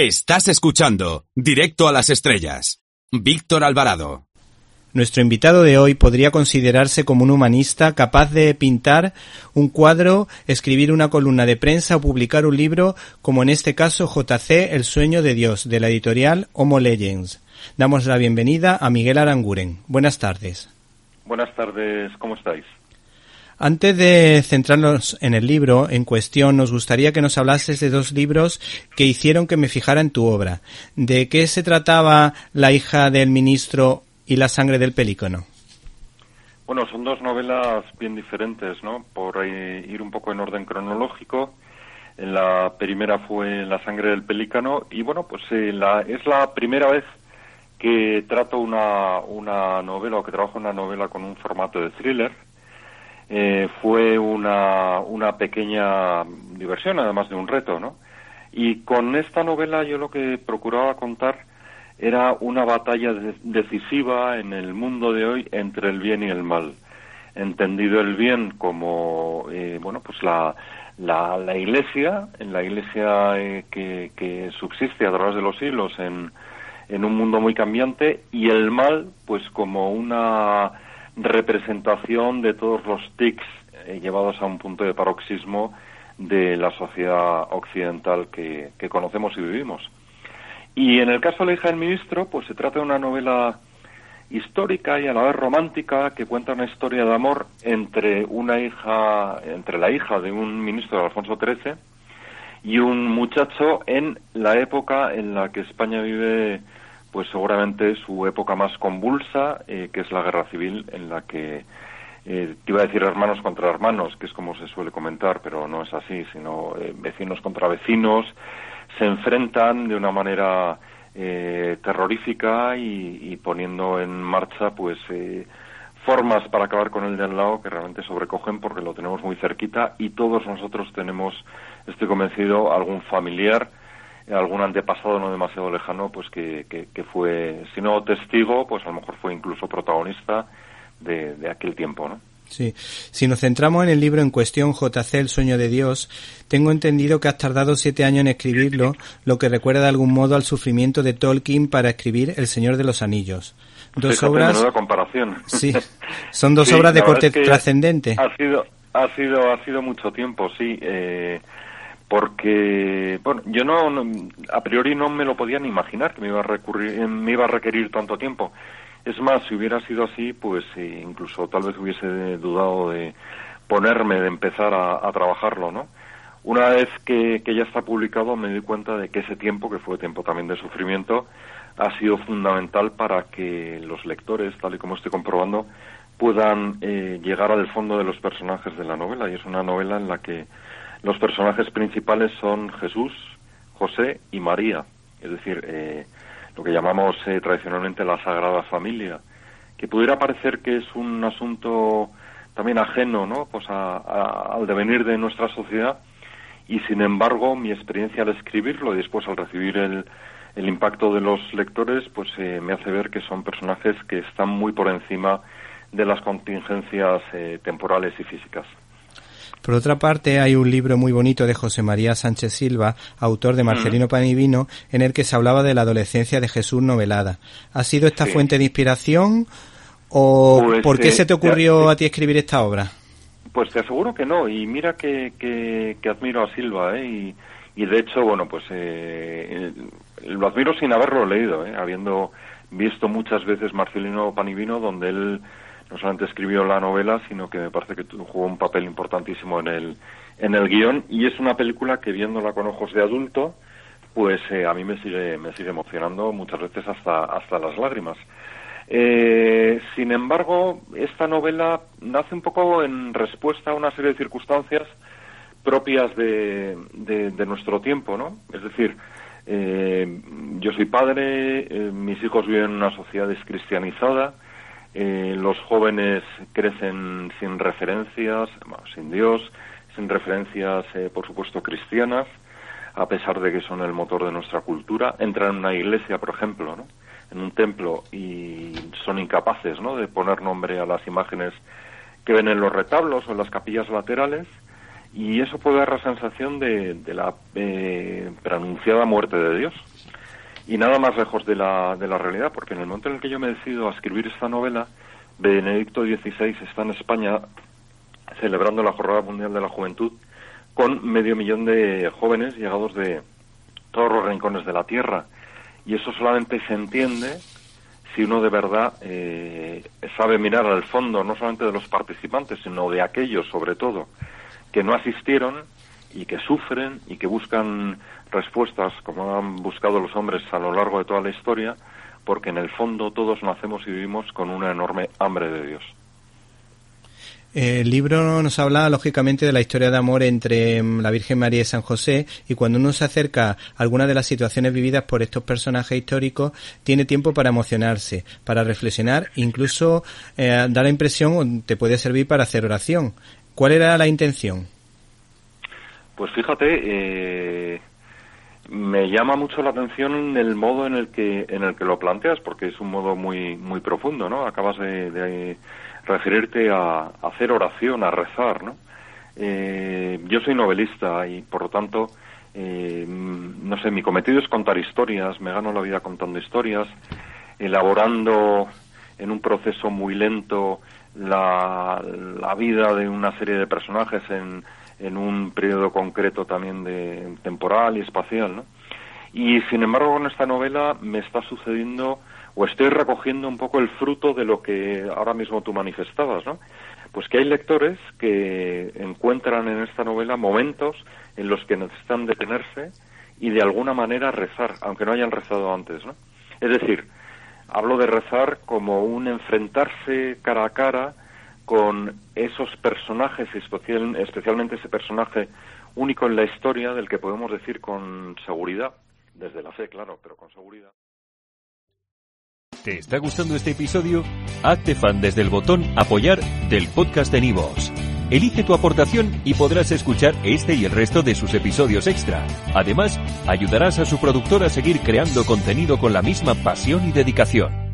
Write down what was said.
Estás escuchando Directo a las Estrellas. Víctor Alvarado. Nuestro invitado de hoy podría considerarse como un humanista capaz de pintar un cuadro, escribir una columna de prensa o publicar un libro, como en este caso JC El sueño de Dios, de la editorial Homo Legends. Damos la bienvenida a Miguel Aranguren. Buenas tardes. Buenas tardes, ¿cómo estáis? Antes de centrarnos en el libro en cuestión, nos gustaría que nos hablases de dos libros que hicieron que me fijara en tu obra. ¿De qué se trataba La hija del ministro y La sangre del pelícano? Bueno, son dos novelas bien diferentes, ¿no? Por ir un poco en orden cronológico. La primera fue La sangre del pelícano y bueno, pues eh, la, es la primera vez que trato una, una novela o que trabajo una novela con un formato de thriller. Eh, fue una, una pequeña diversión, además de un reto, ¿no? Y con esta novela yo lo que procuraba contar era una batalla decisiva en el mundo de hoy entre el bien y el mal. Entendido el bien como, eh, bueno, pues la, la, la, Iglesia, en la Iglesia eh, que, que subsiste a través de los siglos en, en un mundo muy cambiante y el mal pues como una representación de todos los tics eh, llevados a un punto de paroxismo de la sociedad occidental que, conocemos y vivimos. Y en el caso de la hija del ministro, pues se trata de una novela histórica y a la vez romántica que cuenta una historia de amor entre una hija, entre la hija de un ministro de Alfonso XIII y un muchacho en la época en la que España vive pues seguramente su época más convulsa, eh, que es la guerra civil, en la que, eh, te iba a decir hermanos contra hermanos, que es como se suele comentar, pero no es así, sino eh, vecinos contra vecinos, se enfrentan de una manera terrorífica y, poniendo en marcha, pues, formas para acabar con el de al lado que realmente sobrecogen porque lo tenemos muy cerquita y todos nosotros tenemos, estoy convencido, algún familiar algún antepasado no demasiado lejano, pues que, que, fue, si no testigo, pues a lo mejor fue incluso protagonista de, de aquel tiempo, ¿no? Sí. Si nos centramos en el libro en cuestión, JC, El sueño de Dios, tengo entendido que has tardado siete años en escribirlo, lo que recuerda de algún modo al sufrimiento de Tolkien para escribir El Señor de los Anillos. Dos obras. comparación. Sí. Son dos obras de corte trascendente. Ha sido, ha sido, ha sido mucho tiempo, sí. Eh, porque bueno yo no, a priori no me lo podía ni imaginar que me iba a recurrir me iba a requerir tanto tiempo. Es más si hubiera sido así pues eh, incluso tal vez hubiese dudado de ponerme de empezar a, trabajarlo no una vez que, ya está publicado me di cuenta de que ese tiempo que fue tiempo también de sufrimiento ha sido fundamental para que los lectores tal y como estoy comprobando puedan eh, llegar al fondo de los personajes de la novela. Y es una novela en la que los personajes principales son Jesús, José y María, es decir, eh, lo que llamamos eh, tradicionalmente la Sagrada Familia, que pudiera parecer que es un asunto también ajeno, ¿no? Pues al devenir de nuestra sociedad y sin embargo mi experiencia al escribirlo y después al recibir el, el impacto de los lectores, pues eh, me hace ver que son personajes que están muy por encima de las contingencias temporales y físicas. Por otra parte, hay un libro muy bonito de José María Sánchez Silva, autor de Marcelino Panivino, en el que se hablaba de la adolescencia de Jesús novelada. ¿Ha sido esta fuente de inspiración o pues, por qué se te ocurrió a ti escribir esta obra? Pues te aseguro que no, y mira que, que, admiro a Silva, ¿eh? y, de hecho, bueno, pues eh, lo admiro sin haberlo leído, ¿eh? habiendo visto muchas veces Marcelino Panivino, donde él no solamente escribió la novela, sino que me parece que jugó un papel importantísimo en el, en el guion y es una película que viéndola con ojos de adulto, pues eh, a mí me sigue, me sigue emocionando muchas veces hasta, hasta las lágrimas. Eh, sin embargo, esta novela nace un poco en respuesta a una serie de circunstancias propias de, de, nuestro tiempo, ¿no? Es decir, eh, yo soy padre, mis hijos viven en una sociedad descristianizada, eh, los jóvenes crecen sin referencias, sin Dios, sin referencias, eh, por supuesto, cristianas, a pesar de que son el motor de nuestra cultura. Entran en una iglesia, por ejemplo, ¿no? en un templo y son incapaces ¿no? de poner nombre a las imágenes que ven en los retablos o en las capillas laterales y eso puede dar la sensación de, la eh, preanunciada muerte de Dios. Y nada más lejos de la, de la realidad, porque en el momento en el que yo me decido a escribir esta novela, Benedicto XVI está en España celebrando la Jornada Mundial de la Juventud con medio millón de jóvenes llegados de todos los rincones de la Tierra. Y eso solamente se entiende si uno de verdad eh, sabe mirar al fondo, no solamente de los participantes, sino de aquellos, sobre todo, que no asistieron y que sufren y que buscan respuestas, como han buscado los hombres a lo largo de toda la historia, porque en el fondo todos nacemos y vivimos con una enorme hambre de Dios. El libro nos habla lógicamente de la historia de amor entre mm, la Virgen María y San José y cuando uno se acerca a alguna de las situaciones vividas por estos personajes históricos tiene tiempo para emocionarse, para reflexionar, incluso eh, da la impresión te puede servir para hacer oración. ¿Cuál era la intención? Pues fíjate, eh, me llama mucho la atención el modo en el que en el que lo planteas porque es un modo muy muy profundo, ¿no? Acabas de referirte a, hacer oración, a rezar, ¿no? Eh, yo soy novelista y por lo tanto, eh, no sé, mi cometido es contar historias, me gano la vida contando historias, elaborando en un proceso muy lento la, la vida de una serie de personajes en, en un periodo concreto también de temporal y espacial, ¿no? Y sin embargo con esta novela me está sucediendo o estoy recogiendo un poco el fruto de lo que ahora mismo tú manifestabas, ¿no? Pues que hay lectores que encuentran en esta novela momentos en los que necesitan detenerse y de alguna manera rezar, aunque no hayan rezado antes, ¿no? Es decir, hablo de rezar como un enfrentarse cara a cara con esos personajes, especialmente ese personaje único en la historia del que podemos decir con seguridad, desde la fe, claro, pero con seguridad. ¿Te está gustando este episodio? Hazte fan desde el botón Apoyar del podcast de Nivos. Elige tu aportación y podrás escuchar este y el resto de sus episodios extra. Además, ayudarás a su productor a seguir creando contenido con la misma pasión y dedicación.